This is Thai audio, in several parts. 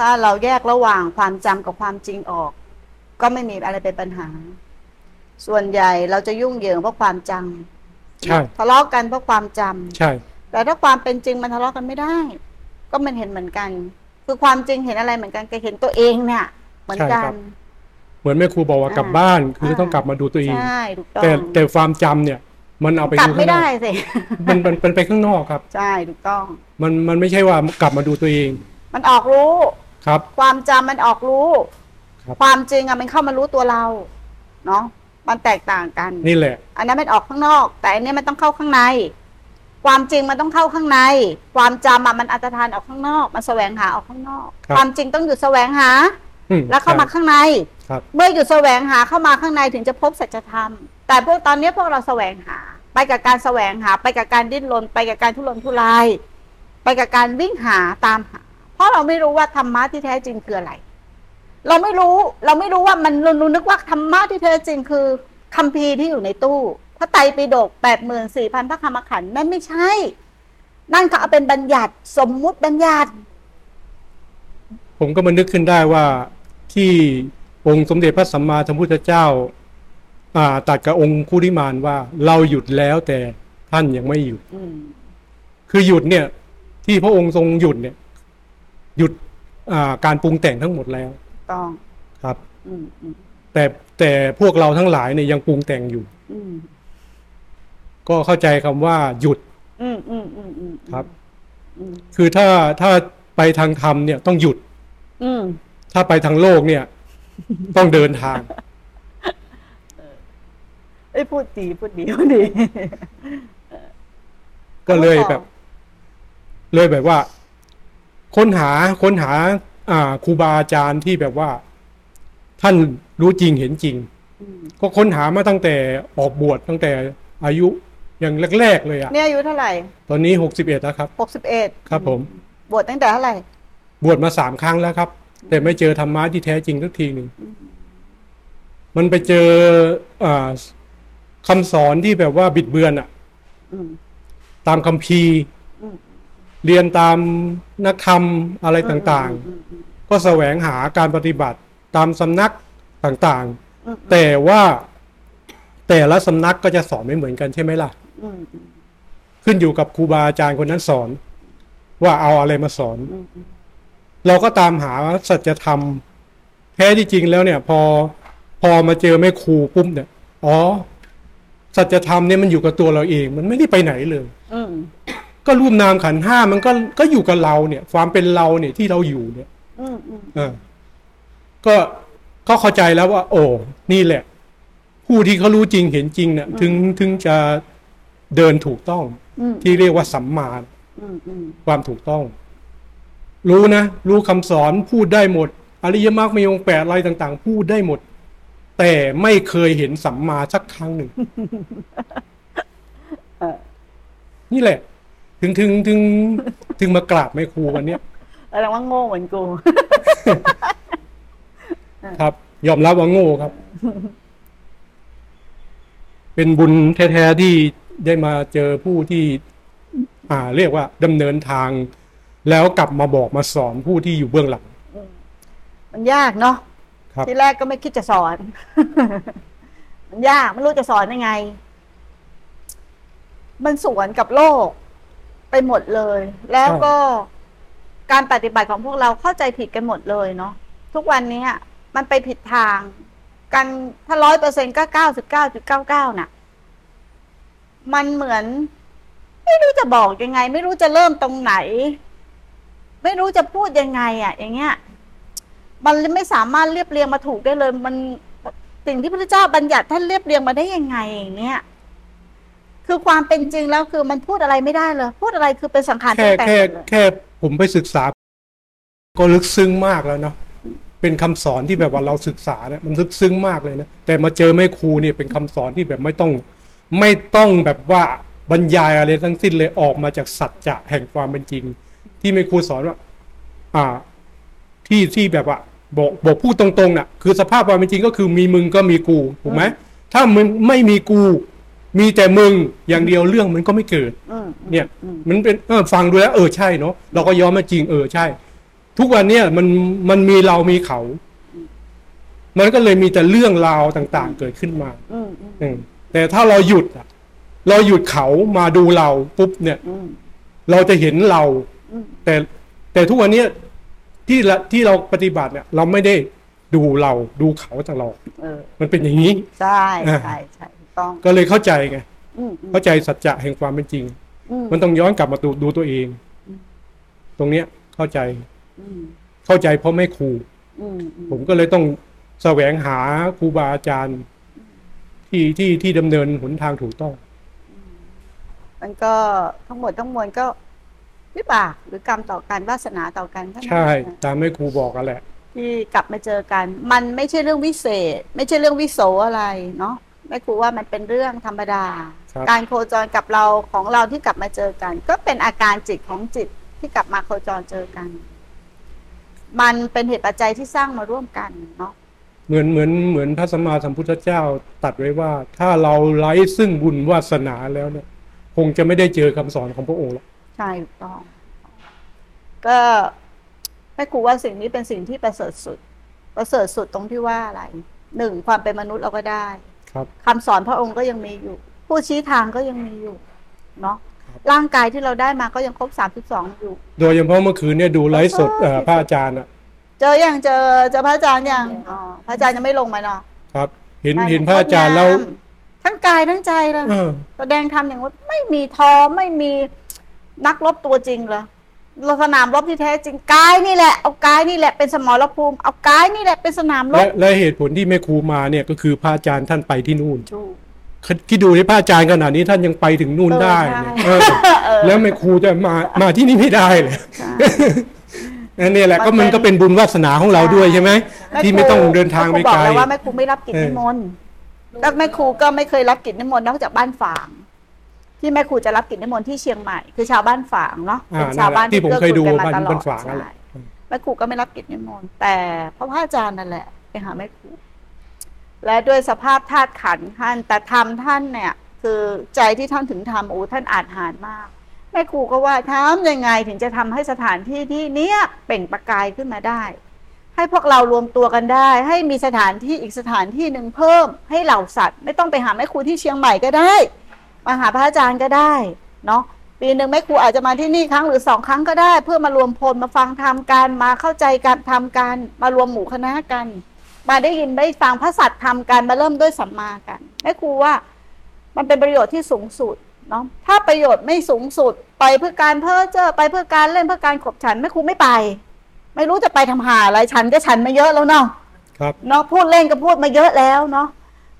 ถ้าเราแยกระหว่างความจำกับความจริงออก ก็ไม่มีอะไรเป็นปัญหา ส่วนใหญ่เราจะยุ่งเหยิงเพราะความจำใช่ทะเลาะกันเพราะความจำใช่ แต่ถ้าความเป็นจริงมันทะเลาะกันไม่ได้ ก็มันเห็นเหมือนกัน คือความจริงเห็นอะไรเหมือนกันก็เห็นตัวเองเนี่ยเหมือนกันเหมือนแม่ครูบอกว่ากลับอ่าบ้านคืออาต้องกลับมาดูตัวเองใช่ถูกต้องแต่แต่ความจำเนี่ย มันเอาไปกลับดูไม่ข้างนอได้กสิมันมันมันไปข้างนอกครับ ใช่ถูกต้อง มันมันไม่ใช่ว่ากลับมาดูตัวเอง มันออกรู้ ครับ ความจำมันออกรู้ ครับ ความจริงอะมันเข้ามารู้ตัวเรา เนาะมันแตกต่างกัน นี่แหละ อันนั้นมันออกข้างนอก แต่อันนี้มันต้องเข้าข้างใน ความจริงมันต้องเข้าข้างใน ความจำอะมันอันตรธานออกข้างนอก มันแสวงหาออกข้างนอก ครับ ความจริงต้องหยุดแสวงหา อืมแล้วเข้ามาใช่ ข้างใน ครับ เมื่อหยุดแสวงหาเข้ามาข้างในถึงจะพบสัจธรรม แต่พวกตอนนี้พวกเราแสวงหา ไปกับการแสวงหา ไปกับการดิ้นรนไปกับการทุรนทุราย ไปกับการวิ่งหาตามหาเพ ราะเราไม่รู้ว่าธรรมะที่แท้จริงคืออะไร เราไม่รู้เราไม่รู้ว่ามันเรานึกว่าธรรมะที่แท้จริงคือคัมภีร์ที่อยู่ในตู้พระไตรปิฎกแปดหมื่นสี่พันพระธรรมขันธ์นั่นไม่ใช่ นั่นเขาเอาเป็นบัญญัติสมมุติบัญญัติ ผมก็มานึกขึ้นได้ว่าที่องค์สมเด็จพระสัมมาสัมพุทธเจ้าอ่าตรัดกับองค์คุริมานว่า เราหยุดแล้วแต่ท่านยังไม่หยุดอืมคือหยุดเนี่ย ที่พระองค์ทรงหยุดเนี่ย หยุดอ่าการปรุงแต่งทั้งหมดแล้วต้องครับอืมอืมแต่แต่พวกเราทั้งหลายเนี่ยยังปรุงแต่งอยู่อืมก็เข้าใจคำว่าหยุดอืมอืมอืมอืมครับอืมคือถ้าถ้าไปทางธรรมเนี่ยต้องหยุดอืมถ้าไปทางโลกเนี่ย ต้องเดินทางเอ้ยพูดดีพูดดีพูดดีก็เลยแบบ เลยแบบว่า ค้นหาค้นหาอ่าครูบาอาจารย์ที่แบบว่า ท่านรู้จริงเห็นจริงอืมก็ค้นหามาตั้งแต่ออกบวชตั้งแต่อายุอย่างแรกๆเลยอะเนี่ยอายุเท่าไหร่ ตอนนี้หกสิบเอ็ดแล้วครับหกสิบเอ็ดครับผม บวชตั้งแต่เท่าไหร่ บวชมาสามครั้งแล้วครับ แต่ไม่เจอธรรมะที่แท้จริงสักทีหนึ่งมันไปเจออาคำสอนที่แบบว่าบิดเบือนอะอืมตามคัมภีร์อืม เรียนตามนักธรรมอะไรต่างอืมอืมๆก็แสวงหาการปฏิบัติตามสำนักต่างอืมๆแต่ว่าแต่ละสำนักก็จะสอนไม่เหมือนกันใช่ไหมล่ะอืมอืมขึ้นอยู่กับครูบาอาจารย์คนนั้นสอน ว่าเอาอะไรมาสอนอืมอืมเราก็ตามหาสัจธรรมแท้ที่จริงแล้วเนี่ย พอพอมาเจอแม่ครูปุ๊บเนี่ยอ๋อสัจธรรมเนี่ยมันอยู่กับตัวเราเอง มันไม่ได้ไปไหนเลยอืม ก็รูปนามขันธ์ห้ามันก็ก็อยู่กับเราเนี่ย ความเป็นเราเนี่ยที่เราอยู่เนี่ยอืมอืมเออก็ก็เข้าใจแล้วว่า โอ้นี่แหละ ผู้ที่เขารู้จริงเห็นจริงเนี่ยถึงถึงจะเดินถูกต้องอืมที่เรียกว่าสัมมาอืมอืมความถูกต้อง รู้นะ รู้คำสอนพูดได้หมด อริยมรรคมีองค์แปดอะไรต่าง ๆ พูดได้หมด แต่ไม่เคยเห็นสัมมาสักครั้งหนึ่งเออนี่แหละ ถึงถึงถึงถึงมากราบแม่ครูวันเนี้ยแสดงว่าโง่เหมือนกู ครับ ยอมรับว่าโง่ครับ เป็นบุญแท้ๆที่ได้มาเจอผู้ที่ อ่า เรียกว่าดำเนินทาง แล้วกลับมาบอกมาสอนผู้ที่อยู่เบื้องหลัง มันยากเนาะครับที่แรกก็ไม่คิดจะสอน มันยากไม่รู้จะสอนยังไง มันสวนกับโลก ไปหมดเลย แล้วก็การปฏิบัติของพวกเราเข้าใจผิดกันหมดเลยเนาะทุกวันนี้อะมันไปผิดทาง กันถ้าร้อยเปอร์เซ็นก็เก้าสิบเก้าจุดเก้าเก้าน่ะ มันเหมือน ไม่รู้จะบอกยังไง ไม่รู้จะเริ่มตรงไหน ไม่รู้จะพูดยังไง อะ อย่างเงี้ย มันไม่สามารถเรียบเรียงมาถูกได้เลย มันสิ่งที่พระเจ้าบัญญัติท่านเรียบเรียงมาได้ยังไงอย่างเงี้ย คือความเป็นจริงแล้วคือมันพูดอะไรไม่ได้เลยพูดอะไรคือเป็นสังขารแค่แต่งแค่หมดเลยแค่ผมไปศึกษา ก็ลึกซึ้งมากแล้วเนาะเป็นคำสอนที่แบบว่าเราศึกษาเนี่ยมันลึกซึ้งมากเลยนะแต่มาเจอแม่ครูเนี่ยเป็นคำสอนที่แบบไม่ต้อง ไม่ต้องแบบว่าบรรยายอะไรทั้งสิ้นเลยออกมาจากสัจจะแห่งความเป็นจริง ที่แม่ครูสอนว่า อ่า ที่ที่แบบว่าบอกบอกพูดตรงๆน่ะ คือสภาพความเป็นจริงก็คือมีมึงก็มีกูถูกไหมถ้ามึงไม่มีกู มีแต่มึงอย่างเดียวเรื่องมันก็ไม่เกิดอืมเนี่ยอืมมันเป็นเออฟังดูแล้วเออใช่เนาะเราก็ย้อนมาจริงเออใช่ ทุกวันเนี้ยมันมันมีเรามีเขา มันก็เลยมีแต่เรื่องราวต่าง ๆ เกิดขึ้นมาอืมอืมอืมแต่ถ้าเราหยุดอะเราหยุดเขามาดูเราปุ๊บเนี่ยอืมเราจะเห็นเราอืมแต่แต่ทุกวันเนี้ยที่ละที่เราปฏิบัติเนี่ย เราไม่ได้ดูเราดูเขาตลอดเออมันเป็นอย่างนี้ ใช่อ่าใช่ใช่ถู กต้องก็เลยเข้าใจไงอืมอืมเข้าใจสัจจะแห่งความเป็นจริงอืมมันต้องย้อนกลับมาดูดูตัวเอง ตรงเนี้ยเข้าใจอืมเข้าใจเพราะไม่ครูอืมอืมผมก็เลยต้องแสวงหาครูบาอาจารย์ ที่ที่ที่ดำเนินหนทางถูกต้อง มันก็ทั้งหมดทั้งมวลก็วิบากหรือกรรมต่อกันวาสนาต่อกันทั้งนั้นใช่นะตามแม่ครูบอกกันแหละ ที่กลับมาเจอกัน มันไม่ใช่เรื่องวิเศษ ไม่ใช่เรื่องวิโสอะไรเนาะ แม่ครูว่ามันเป็นเรื่องธรรมดาครับการโคจรกับเราของเราที่กลับมาเจอกัน ก็เป็นอาการจิตของจิตที่กลับมาโคจรเจอกัน มันเป็นเหตุปัจจัยที่สร้างมาร่วมกันเนาะเหมือนเหมือนเหมือนพระสัมมาสัมพุทธเจ้าตรัดไว้ว่า ถ้าเราไร้ซึ่งบุญวาสนาแล้วเนี่ย คงจะไม่ได้เจอคำสอนของพระองค์หรอกใช่ถูกต้อง ก็แม่ครูว่าสิ่งนี้เป็นสิ่งที่ประเสริฐสุด ประเสริฐสุดตรงที่ว่าอะไรหนึ่งความเป็นมนุษย์เราก็ได้ ครับคำสอนพระองค์ก็ยังมีอยู่ ผู้ชี้ทางก็ยังมีอยู่เนาะครับร่างกายที่เราได้มาก็ยังครบสามสิบสองอยู่ โดยเฉพาะเมื่อคืนเนี่ยดูไลฟ์สดเอ่อพระอาจารย์อะเจออย่างเจอเจอพระอาจารย์ยังอ๋อพระอาจารย์ยังไม่ลงมาเนาะครับ เห็นเห็นพระอาจารย์แล้วทั้งกายทั้งใจเลยเออแสดงธรรมอย่างว่าไม่มีท้อไม่มีนักรบตัวจริงเลยเรา สนามรบที่แท้จริงกายนี่แหละเอากายนี่แหละเป็นสมรภูมิเอากายนี่แหละเป็นสนามรและบและเหตุผลที่แม่ครูมาเนี่ยก็คือพระอาจารย์ท่านไปที่นู่นถูกคิดดูที่พระอาจารย์ขนาดนี้ท่านยังไปถึงนู่นเออได้ใช่เนี่ยเออแล้วแม่ครูจะมามาที่นี่ไม่ได้เลยใช่นั่นเนี่ยแหละก็มัมันนเป็นก็เป็นบุญวาสนาของเราด้วยใช่ไหมแม่ที่ครูไม่ต้องเดินทางไปแม่ครูบไกอลแล้วว่าแม่ครูไม่รับกิจเออนิมนต์แล้วแม่ครูก็ไม่เคยรับกิจนิมนต์นอกจากบ้านฝาง ที่แม่ครูจะรับกิจนิมนต์ที่เชียงใหม่คือชาวบ้านฝางเนาะอ่าเป็นชาวบ้านที่ผมเคยดูกื้อกูลบ้านกัมตลอบ้านฝางนั่นแหใช่ละแม่ครูก็ไม่รับกิจนิมนต์แต่พระพอาจารย์นั่นแหละไปหาแม่ครูและด้วยสภาพธาตุขันธ์ท่านแต่ธรรมท่านเนี่ย คือใจที่ท่านถึงทำโอ้ท่านอาจหารมากแม่ครูก็ว่าทำยังไงถึงจะทำให้สถานที่ที่เนี้ยเปล่งประกายขึ้นมาได้ ให้พวกเรารวมตัวกันได้ ให้มีสถานที่อีกสถานที่หนึ่งเพิ่ม ให้เหล่าสัตว์ ไม่ต้องไปหาแม่ครูที่เชียงใหม่ก็ได้ มาหาพระอาจารย์ก็ได้เนาะปีหนึ่งแม่ครูอาจจะมาที่นี่ครั้งหรือสองครั้งก็ได้ เพื่อมารวมพลมาฟังธรรมกันมาเข้าใจการทำกันมารวมหมู่คณะกัน มาได้ยินได้ฟังพระสัตว์ทำกันมาเริ่มด้วยสัมมากันแม่ครูว่ามันเป็นประโยชน์ที่สูงสุดเนาะถ้าประโยชน์ไม่สูงสุดไปเพื่อการเพ้อเจ้อไปเพื่อการเล่นเพื่อการขบฉันแม่ครูไม่ไป ไม่รู้จะไปทำหาอะไรฉันก็ฉันมาเยอะแล้วเนาะครับเนาะพูดเล่นก็พูดมาเยอะแล้วเนาะ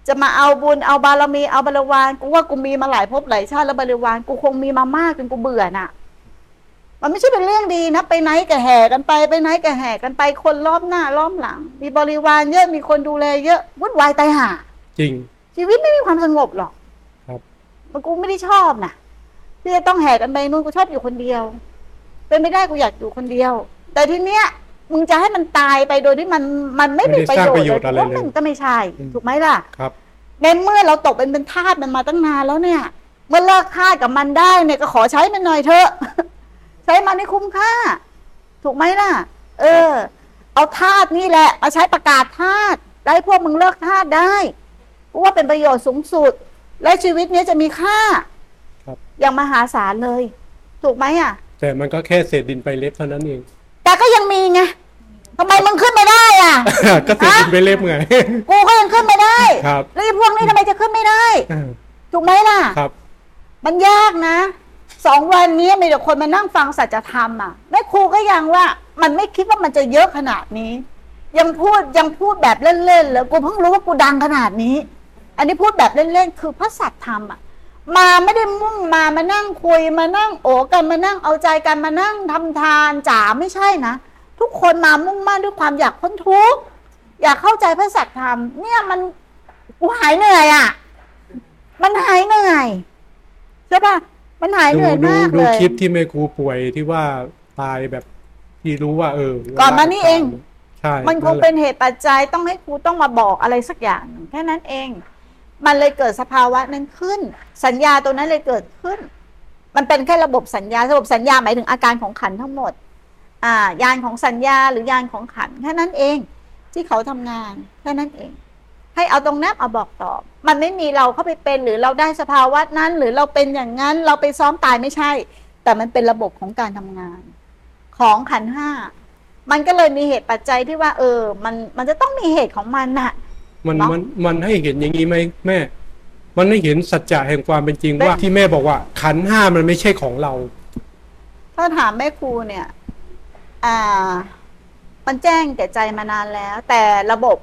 จะมาเอาบุญเอาบารมีเอาบริวารกูว่ากูมีมาหลายภพหลายชาติแล้วบริวารกูคงมีมามากจนกูเบื่อน่ะ มันไม่ใช่เป็นเรื่องดีนะ ไปไหนก็แห่กันไป ไปไหนก็แห่กันไปคนล้อมหน้าล้อมหลัง มีบริวารเยอะมีคนดูแลเยอะวุ่นวายตายห่าจริง ชีวิตไม่มีความสงบหรอก ครับ มันกูไม่ได้ชอบนะที่จะต้องแห่กันไปนู่นกูชอบอยู่คนเดียว เป็นไม่ได้กูอยากอยู่คนเดียว แต่ทีเนี้ย มึงจะให้มันตายไปโดยที่มันมันไม่มีประโยชน์ไม่ได้สร้างประโยชน์อะไรว่าเลยมันก็ไม่ใช่อืมถูกไหมล่ะครับในเมื่อเราตกเป็นเป็นทาสมันมาตั้งนานแล้วเนี่ย เมื่อเลิกทาสกับมันได้เนี่ยก็ขอใช้มันหน่อยเถอะใช้มันให้คุ้มค่า ถูกไหมล่ะ เออ เอาทาสนี่แหละมาใช้ประกาศทาสได้พวกมึงเลิกทาสได้เพราะว่าเป็นประโยชน์สูงสุด และชีวิตเนี้ยจะมีค่าครับอย่างมหาศาลเลย ถูกไหมอะ แต่มันก็แค่เศษดินไปเล็บเท่านั้นเอง แต่ก็ยังมีไง ทำไมมึงขึ้นไม่ได้อะ ก็เศษดินไปเล็บไง กูก็ยังขึ้นไม่ได้ครับ แล้วไอ้พวกนี้ทำไมจะขึ้นไม่ได้ ถูกไหมล่ะ ครับ มันยากนะ สองวันนี้มีแต่คนมานั่งฟังสัจธรรมอะแม่ครูก็ยังว่า มันไม่คิดว่ามันจะเยอะขนาดนี้ ยังพูดยังพูดแบบเล่นๆเลยกูเพิ่งรู้ว่ากูดังขนาดนี้ อันนี้พูดแบบเล่นๆคือพระสัจธรรมอะมาไม่ได้มุ่งมามานั่งคุยมานั่งโอ้กันมานั่งเอาใจกันมานั่งทำทานจ๋าไม่ใช่นะ ทุกคนมามุ่งมั่นด้วยความอยากพ้นทุกข์อยากเข้าใจพระสัจธรรม เนี่ยมันกูหายเหนื่อยอะ มันหายเหนื่อยใช่ปะมันหายเหดูนื่อยดูมากดูเลยคลิปที่แม่ครูป่วยที่ว่าตายแบบที่รู้ว่า เออ ก่อนมานี่เองใช่มันคงแหละเป็นเหตุปัจจัยต้องให้ครูต้องมาบอกอะไรสักอย่างหนึ่งแค่นั้นเอง มันเลยเกิดสภาวะนั้นขึ้น สัญญาตัวนั้นเลยเกิดขึ้น มันเป็นแค่ระบบสัญญา ระบบสัญญาหมายถึงอาการของขันธ์ทั้งหมดอ่า ยานของสัญญาหรือยานของขันธ์แค่นั้นเองที่เขาทำงานแค่นั้นเอง ให้เอาตรงนั้นเอาบอกตอบมันไม่มีเราเข้าไปเป็นหรือเราได้สภาวะนั้น หรือเราเป็นอย่างนั้นเราไปซ้อมตายไม่ใช่ แต่มันเป็นระบบของการทำงาน ของขันธ์ห้ามันก็เลยมีเหตุปัจจัยที่ว่า เออ มันมันจะต้องมีเหตุของมันน่ะ มันเนอะมันมันให้เห็นอย่างนี้ไหมแม่ มันให้เห็นสัจจะแห่งความเป็นจริงได้ว่าที่แม่บอกว่า ขันธ์ห้ามันไม่ใช่ของเรา ถ้าถามแม่ครูเนี่ย อ่า มันแจ้งแก่ใจมานานแล้ว แต่ระบบ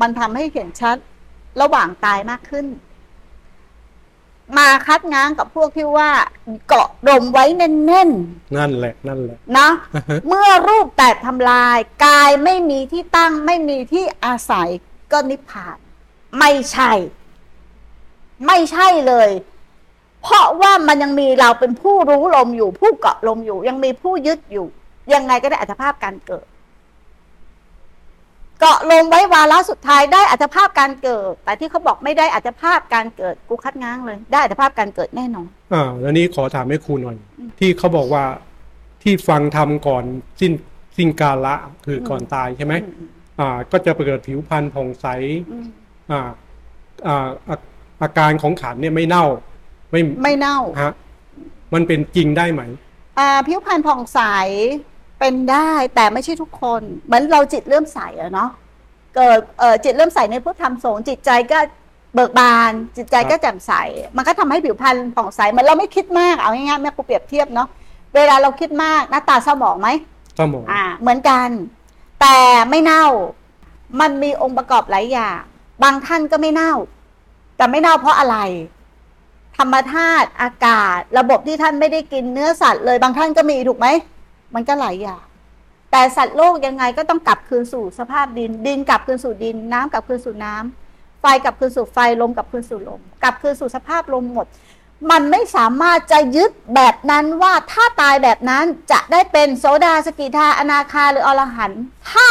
มันทำให้เห็นชัดระหว่างตายมากขึ้น มาคัดง้างกับพวกที่ว่า เกาะดมไว้แน่นนั่นแหละ นั่นแหละๆนะ เมื่อรูปแตกทำลาย กายไม่มีที่ตั้ง ไม่มีที่อาศัยก็นิพพาน ไม่ใช่ ไม่ใช่เลย เพราะว่ามันยังมีเราเป็นผู้รู้ลมอยู่ ผู้เกาะลมอยู่ ยังมีผู้ยึดอยู่ ยังไงก็ได้อัตภาพการเกิด เกาะลมไว้วาระสุดท้ายได้อัตภาพการเกิด แต่ที่เขาบอกไม่ได้อัตภาพการเกิดกูคัดง้างเลย ได้อัตภาพการเกิดแน่นอนอ่าแล้วนี้ขอถามให้ครูหน่อย ที่เขาบอกว่าที่ฟังทำก่อนสิ้นสิ้นกาละคือก่อนตายใช่ไหมอืมอ่า ก็จะเกิดผิวพรรณผ่องใสอืมอ่าอ่าอาอาการของขันเนี่ยไม่เน่า ไม่ไม่เน่าฮะมันเป็นจริงได้ไหม อ่าผิวพรรณผ่องใส เป็นได้แต่ไม่ใช่ทุกคนเหมือนเราจิตเริ่มใสอะเนาะเกิดเอ่อจิตเริ่มใสในพุทธธรรมสงฆ์จิตใจก็เบิกบาน จิตใจก็แจ่มใส มันก็ทำให้ผิวพรรณผ่องใสเหมือนเราไม่คิดมากเอาง่ายๆแม่กูเปรียบเทียบเนาะเวลาเราคิดมากหน้าตาเศร้าหมองไหม สมองอ่าเหมือนกัน แต่ไม่เน่า มันมีองค์ประกอบหลายอย่าง บางท่านก็ไม่เน่า แต่ไม่เน่าเพราะอะไร ธรรมธาตุอากาศ ระบบที่ท่านไม่ได้กินเนื้อสัตว์เลย บางท่านก็มีถูกไหม มันก็หลายอย่าง แต่สัตว์โลกยังไงก็ต้องกลับคืนสู่สภาพดิน ดินกลับคืนสู่ดิน น้ำกลับคืนสู่น้ำไฟกลับคืนสู่ไฟ ลมกลับคืนสู่ลม กลับคืนสู่สภาพลมหมด มันไม่สามารถจะยึดแบบนั้นว่าถ้าตายแบบนั้นจะได้เป็นโสดาสกิทาอนาคาหรืออรหันต์ถ้า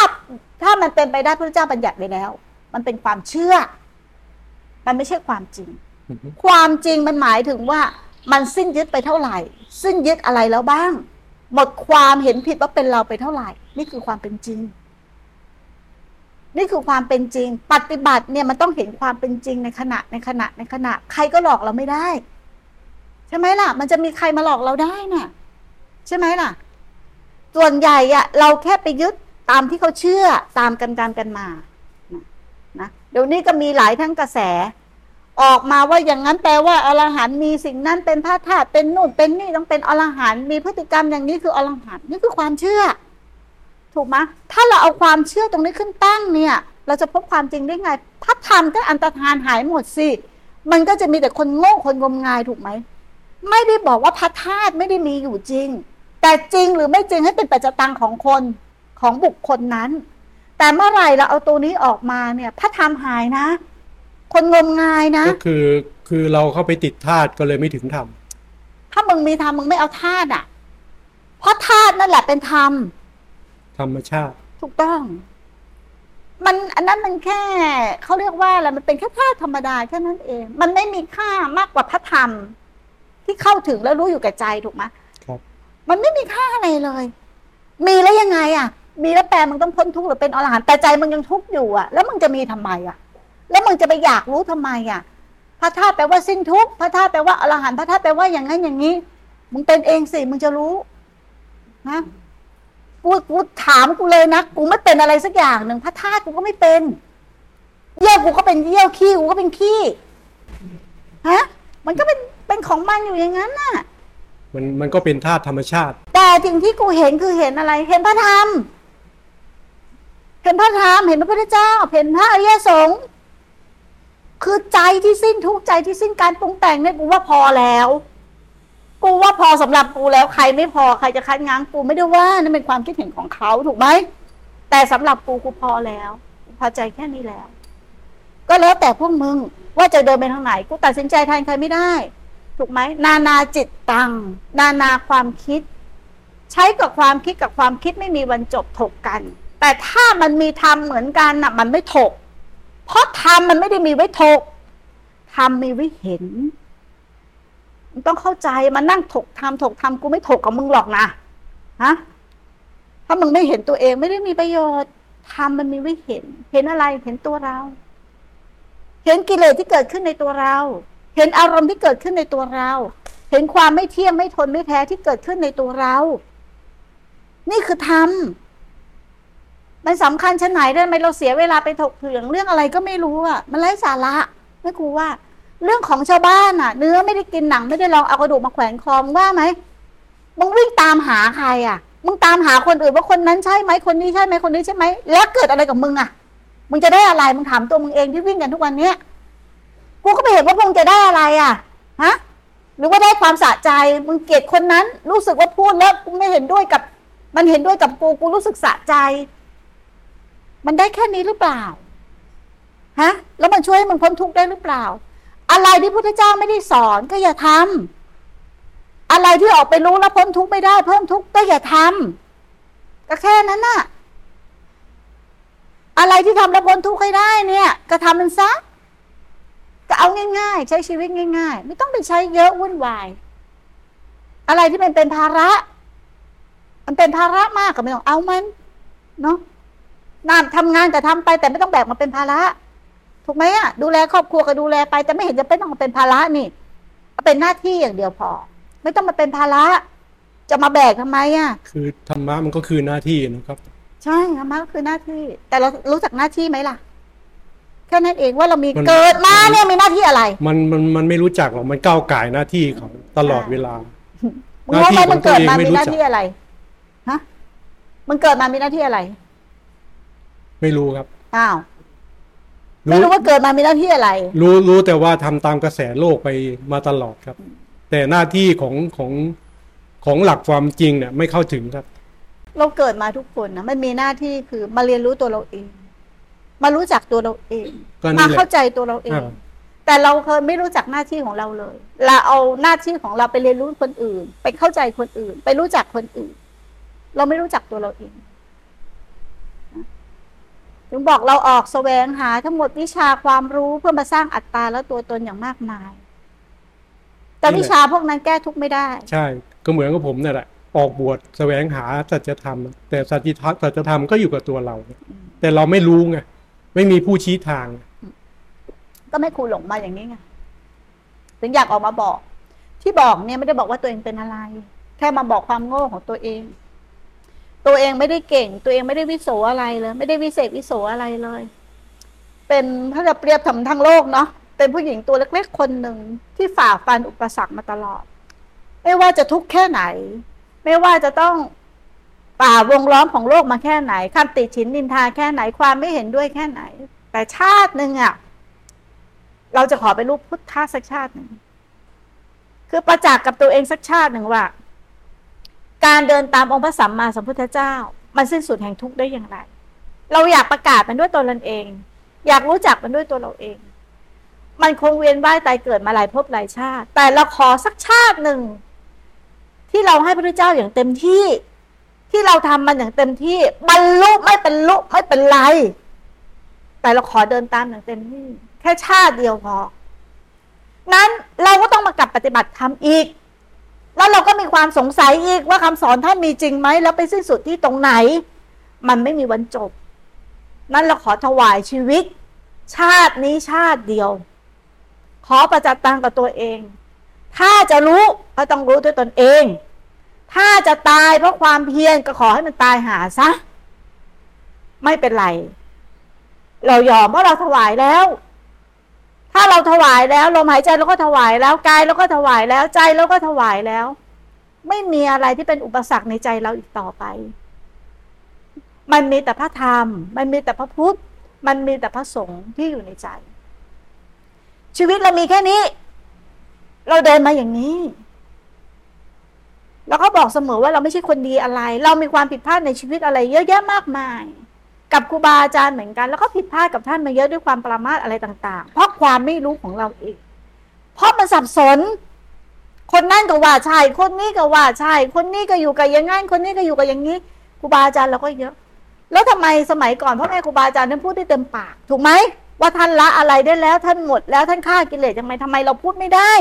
ถ้ามันเป็นไปได้พระเจ้าบัญญัติไว้แล้ว มันเป็นความเชื่อ มันไม่ใช่ความจริงอือฮึความจริงมันหมายถึงว่ามันสิ้นยึดไปเท่าไหร่ สิ้นยึดอะไรแล้วบ้าง หมดความเห็นผิดว่าเป็นเราไปเท่าไหร่ นี่คือความเป็นจริง นี่คือความเป็นจริง ปฏิบัติเนี่ยมันต้องเห็นความเป็นจริงในขณะในขณะในขณะ ใครก็หลอกเราไม่ได้ ใช่ไหมล่ะ มันจะมีใครมาหลอกเราได้น่ะ ใช่ไหมล่ะ ส่วนใหญ่อะเราแค่ไปยึดตามที่เขาเชื่อตามกันตามกันมานะนะเดี๋ยวนี้ก็มีหลายทั้งกระแส ออกมาว่าอย่างนั้นแปลว่าอรหันต์มีสิ่งนั้นเป็นพระธาตุเป็นนู่นเป็นนี่ต้องเป็นอรหันต์มีพฤติกรรมอย่างนี้คืออรหันต์นี่คือความเชื่อ ถูกไหมถ้าเราเอาความเชื่อตรงนี้ขึ้นตั้งเนี่ย เราจะพบความจริงได้ไงพระธรรมก็อันตรธานหายหมดสิมันก็จะมีแต่คนโง่คนงมงายถูกไหมไม่ได้บอกว่าพระธาตุไม่ได้มีอยู่จริง แต่จริงหรือไม่จริงให้เป็นปัจจตังของคนของบุคคลนั้น แต่เมื่อไหร่เราเอาตัวนี้ออกมาเนี่ยพระธรรมหายนะ คนงมงายนะ ก็คือคือเราเข้าไปติดธาตุก็เลยไม่ถึงธรรม ถ้ามึงมีธรรมมึงไม่เอาธาตุอะ เพราะธาตุนั่นแหละเป็นธรรม ธรรมชาติ ถูกต้อง มันอันนั้นมันแค่เขาเรียกว่าอะไรมันเป็นแค่ธาตุธรรมดาแค่นั้นเอง มันไม่มีค่ามากกว่าพระธรรม ที่เข้าถึงแล้วรู้อยู่แก่ใจถูกไหมครับ มันไม่มีค่าอะไรเลย มีแล้วยังไง อะ มีแล้วแปลมึงต้องพ้นทุกข์หรือเป็นอรหันต์แต่ใจมึงยังทุกข์อยู่อะ แล้วมึงจะมีทำไมอะ แล้วมึงจะไปอยากรู้ทำไมอะ พระธาตุแปลว่าสิ้นทุกข์พระธาตุแปลว่าอรหันต์พระธาตุแปลว่าอย่างนั้นอย่างนี้ มึงเป็นเองสิมึงจะรู้ฮะกูกูถามกูเลยนะกูไม่เป็นอะไรสักอย่างหนึ่งพระธาตุกูก็ไม่เป็น เยี่ยวกูก็เป็นเยี่ยวขี้กูก็เป็นขี้ฮะมันก็เป็นเป็นของมันอยู่อย่างนั้นน่ะ มันมันก็เป็นธาตุธรรมชาติ แต่สิ่งที่กูเห็นคือเห็นอะไร เห็นพระธรรม เห็นพระธรรม เห็นพระพุทธเจ้า เห็นพระอริยสงฆ์ คือใจที่สิ้นทุกใจที่สิ้นการปรุงแต่งเนี่ยกูว่าพอแล้ว กูว่าพอสำหรับกูแล้วใครไม่พอใครจะคัดง้างกูไม่ได้ว่านั่นเป็นความคิดเห็นของเขาถูกไหมแต่สำหรับกูกูพอแล้วพอใจแค่นี้แล้ว ก็แล้วแต่พวกมึงว่าจะเดินไปทางไหน กูตัดสินใจแทนใครไม่ได้ ถูกไหมนานาจิตตัง นานาความคิด ใช้กับความคิดกับความคิดไม่มีวันจบถกกัน แต่ถ้ามันมีธรรมเหมือนกันน่ะ มันไม่ถก เพราะธรรมมันไม่ได้มีไว้ถกธรรมมีไว้เห็นมึงต้องเข้าใจมานั่งถกธรรมถกธรรมกูไม่ถกกับมึงหรอกนะฮะถ้ามึงไม่เห็นตัวเองไม่ได้มีประโยชน์ทำมันมีไว้เห็น เห็นอะไรเห็นตัวเรา เห็นกิเลสที่เกิดขึ้นในตัวเรา เห็นอารมณ์ที่เกิดขึ้นในตัวเรา เห็นความไม่เที่ยงไม่ทนไม่แท้ที่เกิดขึ้นในตัวเรา นี่คือธรรม มันสำคัญชั้นไหนได้ไหมเราเสียเวลาไปถกเถียงเรื่องอะไรก็ไม่รู้อะมันไร้สาระไม่ครูว่า เรื่องของชาวบ้านอะ เนื้อไม่ได้กินหนังไม่ได้ลองเอากระดูกมาแขวนคอมว่าไหมมึงวิ่งตามหาใครอะมึงตามหาคนอื่นว่าคนนั้นใช่ไหมคนนี้ใช่ไหมคนนี้ใช่ไหมแล้วเกิดอะไรกับมึงอะมึงจะได้อะไรมึงถามตัวมึงเองที่วิ่งกันทุกวันเนี้ยกูก็ไม่เห็นว่ามึงจะได้อะไรอะฮะหรือว่าได้ความสะใจ มึงเกลียดคนนั้น รู้สึกว่าพูดแล้วกูไม่เห็นด้วยกับ มันเห็นด้วยกับกูกูรู้สึกสะใจ มันได้แค่นี้หรือเปล่าฮะแล้วมันช่วยให้มึงพ้นทุกข์ได้หรือเปล่า อะไรที่พุทธเจ้าไม่ได้สอนก็อย่าทำอะไรที่ออกไปรู้แล้วพ้นทุกข์ไม่ได้ เพิ่มทุกข์ก็อย่าทำก็แค่นั้นน่ะ อะไรที่ทำแล้วพ้นทุกข์ให้ได้เนี่ย ก็ทำมันซะก็เอาง่ายๆ ใช้ชีวิตง่าย ๆ ไม่ต้องไปใช้เยอะวุ่นวาย อะไรที่มันเป็นภาระ มันเป็นภาระมากก็ไม่ต้องเอามัน เนาะ นานทำงานก็ทำไปแต่ไม่ต้องแบกมาเป็นภาระ ถูกไหมอะดูแลครอบครัวก็ดูแลไป แต่ไม่เห็นจะเป็นต้องมาเป็นภาระนี่เป็นหน้าที่อย่างเดียวพอ ไม่ต้องมาเป็นภาระ จะมาแบกทำไมอะ คือธรรมะมันก็คือหน้าที่นะครับ ใช่ธรรมะก็คือหน้าที่ แต่เรารู้จักหน้าที่ไหมล่ะแค่นั้นเองว่าเรามีมันเกิดมาเนี่ยมีหน้าที่อะไร มันมันมันไม่รู้จักหรอกมันก้าวไก่ายหน้าที่เขาตลอดเวลามึงรู้ไหมหน้าที่มันเกิดมาของตัวเองไม่มีรู้หน้าจักที่อะไรฮะมันเกิดมามีหน้าที่อะไร ไม่รู้ครับ อ้าว ไม่รู้ว่าเกิดมามีหน้าที่อะไร รู้รู้แต่ว่าทำตามกระแสโลกไปมาตลอดครับ แต่หน้าที่ของของของหลักความจริงเนี่ย ไม่เข้าถึงครับ เราเกิดมาทุกคนนะมันมีหน้าที่คือมาเรียนรู้ตัวเราเอง มารู้จักตัวเราเองก็นี่มาแหละเข้าใจตัวเราเองอ่าแต่เราเคยไม่รู้จักหน้าที่ของเราเลย เราเอาหน้าที่ของเราไปเรียนรู้คนอื่น ไปเข้าใจคนอื่น ไปรู้จักคนอื่น เราไม่รู้จักตัวเราเองนะ ถึงบอกเราออกแสวงหาทั้งหมดวิชาความรู้เพื่อมาสร้างอัตตาและตัวตนอย่างมากมาย แต่วิชาพวกนั้นแก้ทุกข์ไม่ได้ ใช่ ก็เหมือนกับผมเนี่ยแหละ ออกบวชแสวงหาสัจธรรม แต่สัจธรรมสัจธรรมก็อยู่กับตัวเรา แต่เราไม่รู้ไงไม่มีผู้ชี้ทาง ก็ไม่ครูหลงมาอย่างนี้ไงถึงอยากออกมาบอก ที่บอกเนี่ยไม่ได้บอกว่าตัวเองเป็นอะไร แค่มาบอกความโง่ของตัวเอง ตัวเองไม่ได้เก่ง ตัวเองไม่ได้วิโสอะไรเลย ไม่ได้วิเศษวิโสอะไรเลย เป็นถ้าจะเปรียบทำทั้งโลกเนาะเป็นผู้หญิงตัวเล็กๆคนหนึ่งที่ฝ่าฟันอุปสรรคมาตลอด ไม่ว่าจะทุกข์แค่ไหน ไม่ว่าจะต้องป่าวงล้อมของโลกมาแค่ไหนคำติฉินนินทาแค่ไหนความไม่เห็นด้วยแค่ไหน แต่ชาติหนึ่งอะเราจะขอไปรูปพุทธะสักชาติหนึ่งคือประจักษ์กับตัวเองสักชาติหนึ่งว่า การเดินตามองค์พระสัมมาสัมพุทธเจ้า มันสิ้นสุดแห่งทุกข์ได้อย่างไร เราอยากประกาศมันด้วยตัวเราเอง อยากรู้จักมันด้วยตัวเราเอง มันคงเวียนว่ายตายเกิดมาหลายภพหลายชาติ แต่เราขอสักชาติหนึ่ง ที่เราให้พระเจ้าอย่างเต็มที่ที่เราทำมันอย่างเต็มที่บรรลุไม่เป็นลุไม่เป็นไร แต่เราขอเดินตามอย่างเต็มที่ แค่ชาติเดียวพอ นั้นเราก็ต้องมากลับปฏิบัติธรรมอีก แล้วเราก็มีความสงสัยอีกว่าคำสอนท่านมีจริงไหมแล้วไปสิ้นสุดที่ตรงไหน มันไม่มีวันจบ นั้นเราขอถวายชีวิต ชาตินี้ชาติเดียว ขอประจัดตังกับตัวเอง ถ้าจะรู้ก็ต้องรู้ด้วยตนเอง ถ้าจะตายเพราะความเพียรก็ขอให้มันตายหาซะ ไม่เป็นไร เรายอมเพราะเราถวายแล้ว ถ้าเราถวายแล้วลมหายใจเราก็ถวายแล้วกายเราก็ถวายแล้วใจเราก็ถวายแล้ว ไม่มีอะไรที่เป็นอุปสรรคในใจเราอีกต่อไป มันมีแต่พระธรรม มันมีแต่พระพุทธ มันมีแต่พระสงฆ์ที่อยู่ในใจ ชีวิตเรามีแค่นี้ เราเดินมาอย่างนี้แล้วก็บอกเสมอว่าเราไม่ใช่คนดีอะไร เรามีความผิดพลาดในชีวิตอะไร เยอะแยะมากมาย กับครูบาอาจารย์เหมือนกัน แล้วก็ผิดพลาดกับท่านมาเยอะด้วยความประมาทอะไรต่าง ๆ เพราะความไม่รู้ของเราเองเพราะมันสับสน คนนั่นก็ว่าใช่คนนี้ก็ว่าใช่คนนี้ก็อยู่กับอย่างงั้นคนนี้ก็อยู่กับอย่างนี้ครูบาอาจารย์เราก็เยอะ แล้วทำไมสมัยก่อนพ่อแม่ครูบาอาจารย์ท่านพูดได้เต็มปาก ถูกไหมว่าท่านละอะไรได้แล้วท่านหมดแล้วท่านฆ่ากิเลสยังไงทำไมเราพูดไม่ได้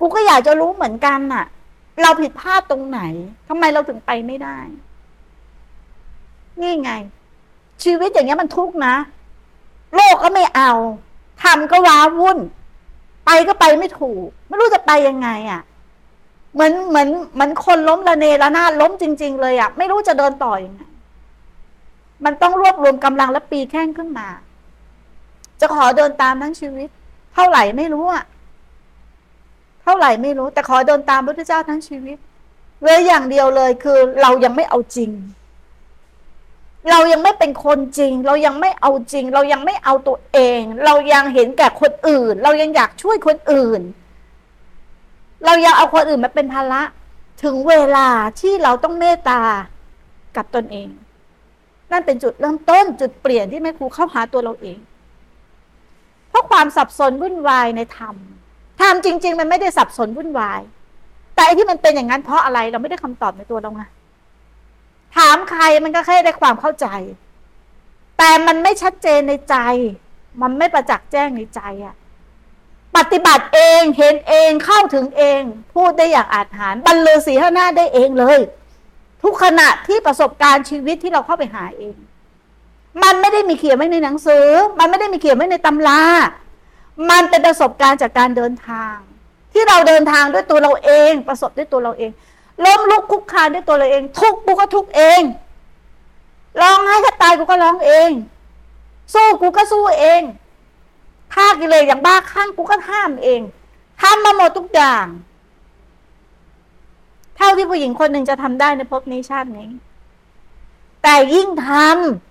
กูก็อยากจะรู้เหมือนกันน่ะ เราผิดพลาดตรงไหนทำไมเราถึงไปไม่ได้ นี่ไง ชีวิตอย่างเงี้ยมันทุกข์นะ โลกก็ไม่เอาทำก็ว้าวุ่น ไปก็ไปไม่ถูก ไม่รู้จะไปยังไงอะ่ะเหมือนเหมือนเหมือนคนล้มระเนระนาดล้มจริง ๆ เลยอะ่ะ ไม่รู้จะเดินต่ออยังไงมันต้องรวบรวมกำลังและปีแข้งขึ้นมา จะขอเดินตามทั้งชีวิต เท่าไหร่ไม่รู้อะเท่าไหร่ไม่รู้ แต่ขอเดินตามพระพุทธเจ้าทั้งชีวิตเลยอย่างเดียวเลยคือเรายังไม่เอาจริง เรายังไม่เป็นคนจริง เรายังไม่เอาจริง เรายังไม่เอาตัวเอง เรายังเห็นแก่คนอื่น เรายังอยากช่วยคนอื่น เรายังเอาคนอื่นมาเป็นภาระ ถึงเวลาที่เราต้องเมตตากับตนเอง นั่นเป็นจุดเริ่มต้นจุดเปลี่ยนที่แม่ครูเข้าหาตัวเราเอง เพราะความสับสนวุ่นวายในธรรมธรรมจริง ๆ มันไม่ได้สับสนวุ่นวาย แต่ที่มันเป็นอย่างนั้นเพราะอะไรเราไม่ได้คำตอบในตัวเราไง ถามใครมันก็แค่ได้ความเข้าใจ แต่มันไม่ชัดเจนในใจ มันไม่ประจักษ์แจ้งในใจอะปฏิบัติเองเห็นเองเข้าถึงเอง พูดได้อย่างอาจหารบรรลือสีห้าหน้าได้เองเลย ทุกขณะที่ประสบการณ์ชีวิตที่เราเข้าไปหาเอง มันไม่ได้มีเขียนไว้ในหนังสือ มันไม่ได้มีเขียนไว้ในตำรามันเป็นประสบการณ์จากการเดินทาง ที่เราเดินทางด้วยตัวเราเอง ประสบด้วยตัวเราเอง ล้มลุกคุกคานด้วยตัวเราเอง ทุกกูก็ทุกเองร้องไห้ถ้าตายกูก็ร้องเอง สู้กูก็สู้เองฆ่ากิเลสอย่างบ้าคลั่งกูก็ห้ามเองทำมาหมดทุกอย่าง เท่าที่ผู้หญิงคนหนึ่งจะทำได้ในภพนี้ชาตินี้ แต่ยิ่งท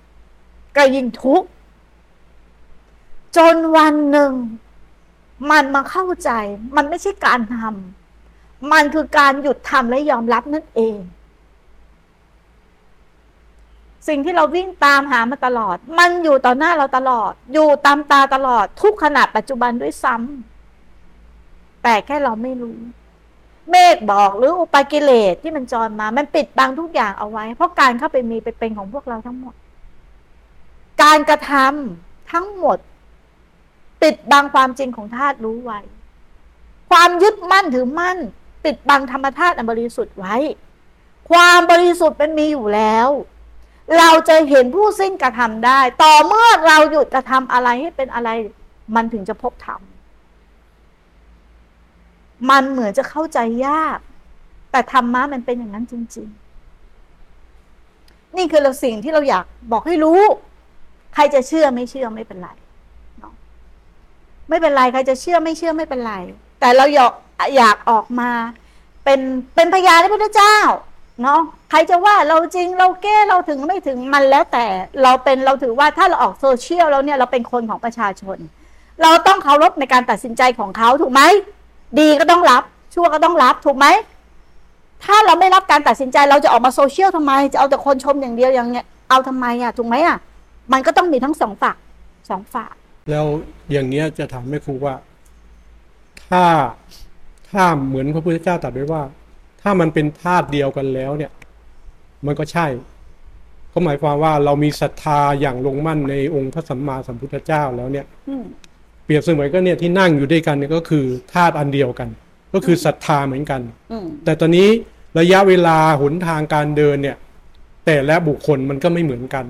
ำก็ยิ่งทุกข์จนวันหนึ่ง มันมาเข้าใจ มันไม่ใช่การทำ มันคือการหยุดทำและยอมรับนั่นเอง สิ่งที่เราวิ่งตามหามาตลอด มันอยู่ต่อหน้าเราตลอด อยู่ตามตาตลอด ทุกขณะปัจจุบันด้วยซ้ำแต่แค่เราไม่รู้ เมฆบอกหรืออุปกิเลสที่มันจรมา มันปิดบังทุกอย่างเอาไว้ เพราะการเข้าไปมีไปเป็นของพวกเราทั้งหมด การกระทำทั้งหมด ปิดบังความจริงของธาตุรู้ไว้ ความยึดมั่นถือมั่น ปิดบังธรรมธาตุอันบริสุทธิ์ไว้ ความบริสุทธิ์เป็นมีอยู่แล้ว เราจะเห็นผู้สิ้นกระทำได้ ต่อเมื่อเราหยุดกระทำอะไรให้เป็นอะไร มันถึงจะพบธรรมมันเหมือนจะเข้าใจยาก แต่ธรรมะมันเป็นอย่างนั้นจริง ๆ นี่คือเราสิ่งที่เราอยากบอกให้รู้ ใครจะเชื่อไม่เชื่อไม่เป็นไรไม่เป็นไรใครจะเชื่อไม่เชื่อไม่เป็นไร แต่เราอยาก อยากออกมาเป็นเป็นพยานให้พระเจ้าเนาะใครจะว่าเราจริงเราแก้เราถึงไม่ถึงมันแล้วแต่เราเป็นเราถือว่าถ้าเราออกโซเชียลแล้วเนี่ยเราเป็นคนของประชาชน เราต้องเคารพในการตัดสินใจของเขาถูกไหมดีก็ต้องรับ ชั่วก็ต้องรับถูกไหมถ้าเราไม่รับการตัดสินใจเราจะออกมาโซเชียลทำไม จะเอาแต่คนชมอย่างเดียวอย่างเงี้ยเอาทำไมอะถูกไหมอะมันก็ต้องมีทั้งสองฝั่งสองฝ่ายแล้วอย่างเนี้ยจะถามแม่ครูว่า ถ้า ถ้าเหมือนพระพุทธเจ้าตรัสไว้ว่า ถ้ามันเป็นธาตุเดียวกันแล้วเนี่ย มันก็ใช่ก็หมายความว่าเรามีศรัทธาอย่างลงมั่นในองค์พระสัมมาสัมพุทธเจ้าแล้วเนี่ยอืมเปรียบเสมือนก็เนี่ยที่นั่งอยู่ด้วยกันเนี่ยก็คือธาตุอันเดียวกัน ก็คือศรัทธาเหมือนกันอืมแต่ตอนนี้ระยะเวลาหนทางการเดินเนี่ย แต่และบุคคลมันก็ไม่เหมือนกัน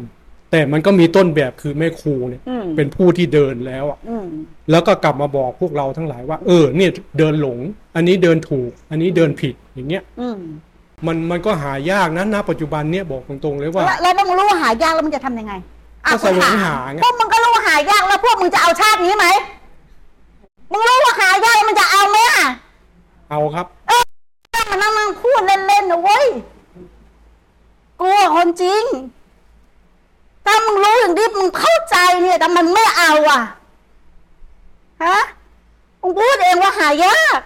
แต่มันก็มีต้นแบบคือแม่ครูเนี่ยอืมเป็นผู้ที่เดินแล้วอะอืมแล้วก็กลับมาบอกพวกเราทั้งหลายว่า เออ เนี่ยเดินหลง อันนี้เดินถูก อันนี้เดินผิดอย่างเงี้ยอืมมันมันก็หายากนะณปัจจุบันเนี่ยบอกตรงๆเลยว่า แล้วแล้วมึงรู้ว่าหายากแล้วมึงจะทำยังไงอะก็แสวงหาไงพวกมึงก็รู้ว่าหายากแล้วพวกมึงจะเอาชาตินี้ไหมมึงรู้ว่าหายากมึงจะเอาไหมอะเอาครับนั่งมานั่งนั่งพูดเล่นๆนะเว้ยกลัวคนจริง ถ้ามึงรู้อย่างนี้มึงเข้าใจเนี่ยแต่มันไม่เอาอะฮะมึงพูดเองว่าหายาก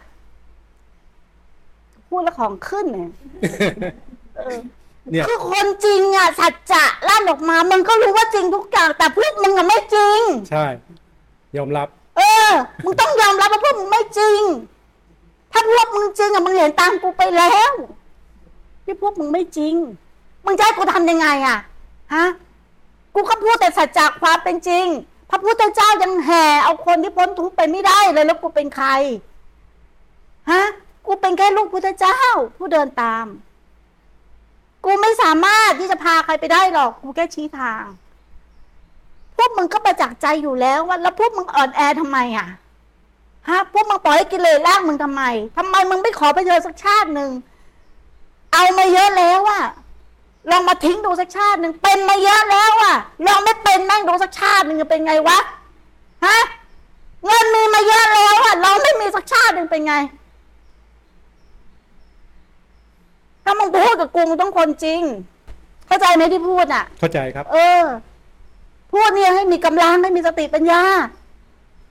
พูดแล้วของขึ้นเนี่ยเออเนี่ยคือคนจริงอะสัจจะลั่นออกมามึงก็รู้ว่าจริงทุกอย่าง แต่พวกมึงอะไม่จริง ใช่ ยอมรับ เออ มึงต้องยอมรับว่าพวกมึงไม่จริง ถ้าพวกมึงจริงอะมึงเห็นตามกูไปแล้วที่พวกมึงไม่จริง มึงจะให้กูทำยังไงอะฮะ กูก็พูดแต่สัจจะความเป็นจริง พระพุทธเจ้ายังแห่เอาคนที่พ้นทุกข์ไปไม่ได้เลยแล้วกูเป็นใครฮะกูเป็นแค่ลูกพุทธเจ้า ผู้เดินตาม กูไม่สามารถที่จะพาใครไปได้หรอก กูแค่ชี้ทาง พวกมึงก็ประจักษ์ใจอยู่แล้วว่าแล้วพวกมึงอ่อนแอทำไมอะฮะพวกมึงปล่อยกิเลสลากมึงทำไมทำไมมึงไม่ขอไปเจอสักชาติหนึ่งเอามาเยอะแล้วอะ ลองมาทิ้งดูสักชาติหนึ่งเป็นมาเยอะแล้วอะลองไม่เป็นแม่งดูสักชาติหนึ่งจะเป็นไงวะฮะเงินมีมาเยอะแล้วอะลองไม่มีสักชาติหนึ่งเป็นไง ถ้ามึงพูดกับกูมึงต้องคนจริง เข้าใจไหมที่พูดอะเข้าใจครับ เออ พูดเนี่ยให้มีกำลังให้มีสติปัญญา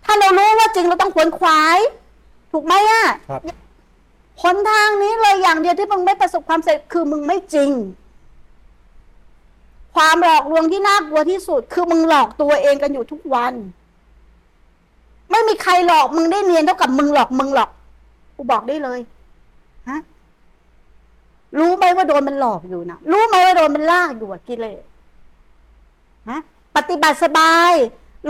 ถ้าเรารู้ว่าจริงเราต้องขวนขวาย ถูกไหมอะครับหนทางนี้เลยอย่างเดียวที่มึงไม่ประสบความสำเร็จคือมึงไม่จริง ความหลอกลวงที่น่ากลัวที่สุด คือมึงหลอกตัวเองกันอยู่ทุกวัน ไม่มีใครหลอกมึงได้เนียนเท่ากับมึงหลอกมึงหรอกกูบอกได้เลยฮะรู้ไหมว่าโดนมันหลอกอยู่นะรู้ไหมว่าโดนมันลากอยู่อะกิเลสฮะปฏิบัติสบาย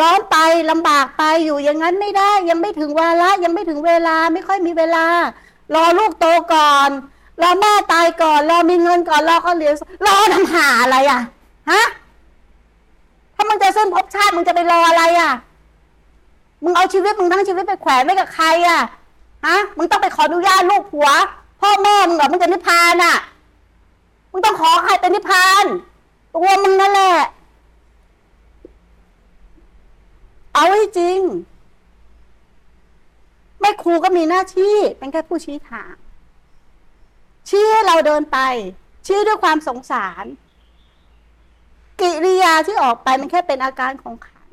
ร้อนไปลำบากไปอยู่อย่างนั้นไม่ได้ ยังไม่ถึงวาระยังไม่ถึงเวลาไม่ค่อยมีเวลา รอลูกโตก่อนรอแม่ตายก่อนรอมีเงินก่อนรอเขาเรียนรอทำหาอะไรอะ ฮะ ถ้ามึงจะเส้นภพชาติมึงจะไปรออะไรอะ มึงเอาชีวิตมึงทั้งชีวิตไปแขวนไว้กับใครอะ ฮะ มึงต้องไปขออนุญาตลูกผัว พ่อแม่มึงเหรอมึงจะนิพพานอะ มึงต้องขอใครเป็นนิพพานตัวมึงนั่นแหละ เอาให้จริงแม่ครูก็มีหน้าที่เป็นแค่ผู้ชี้ทางชี้ให้เราเดินไป ชี้ด้วยความสงสาร กิริยาที่ออกไปมันแค่เป็นอาการของขัน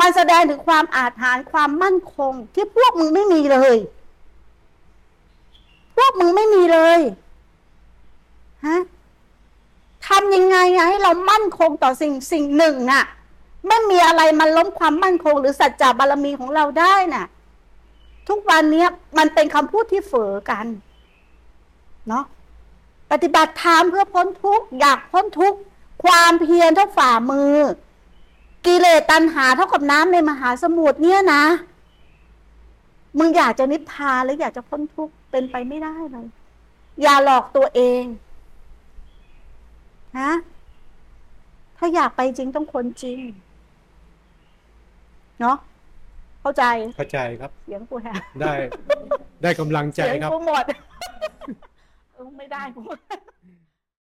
มันแสดงถึงความอาถรรพ์ความมั่นคง ที่พวกมึงไม่มีเลย พวกมึงไม่มีเลยฮะทำยังไงอะให้เรามั่นคงต่อสิ่งสิ่งหนึ่งอะไม่มีอะไรมาล้มความมั่นคง หรือสัจจะบารมีของเราได้น่ะ ทุกวันเนี้ยมันเป็นคำพูดที่เฝอกัน เนาะปฏิบัติธรรมเพื่อพ้นทุกข์อยากพ้นทุกข์ ความเพียรเท่าฝ่ามือ กิเลสตัณหาเท่ากับน้ำในมหาสมุทรเนี่ยนะ มึงอยากจะนิพพานหรืออยากจะพ้นทุกข์เป็นไปไม่ได้เลย อย่าหลอกตัวเองฮะถ้าอยากไปจริงต้องคนจริง เนาะเข้าใจเข้าใจครับ เสียงกูแฮะได้ ได้กำลังใจเสียงครับ กูหมด เออไม่ได้กู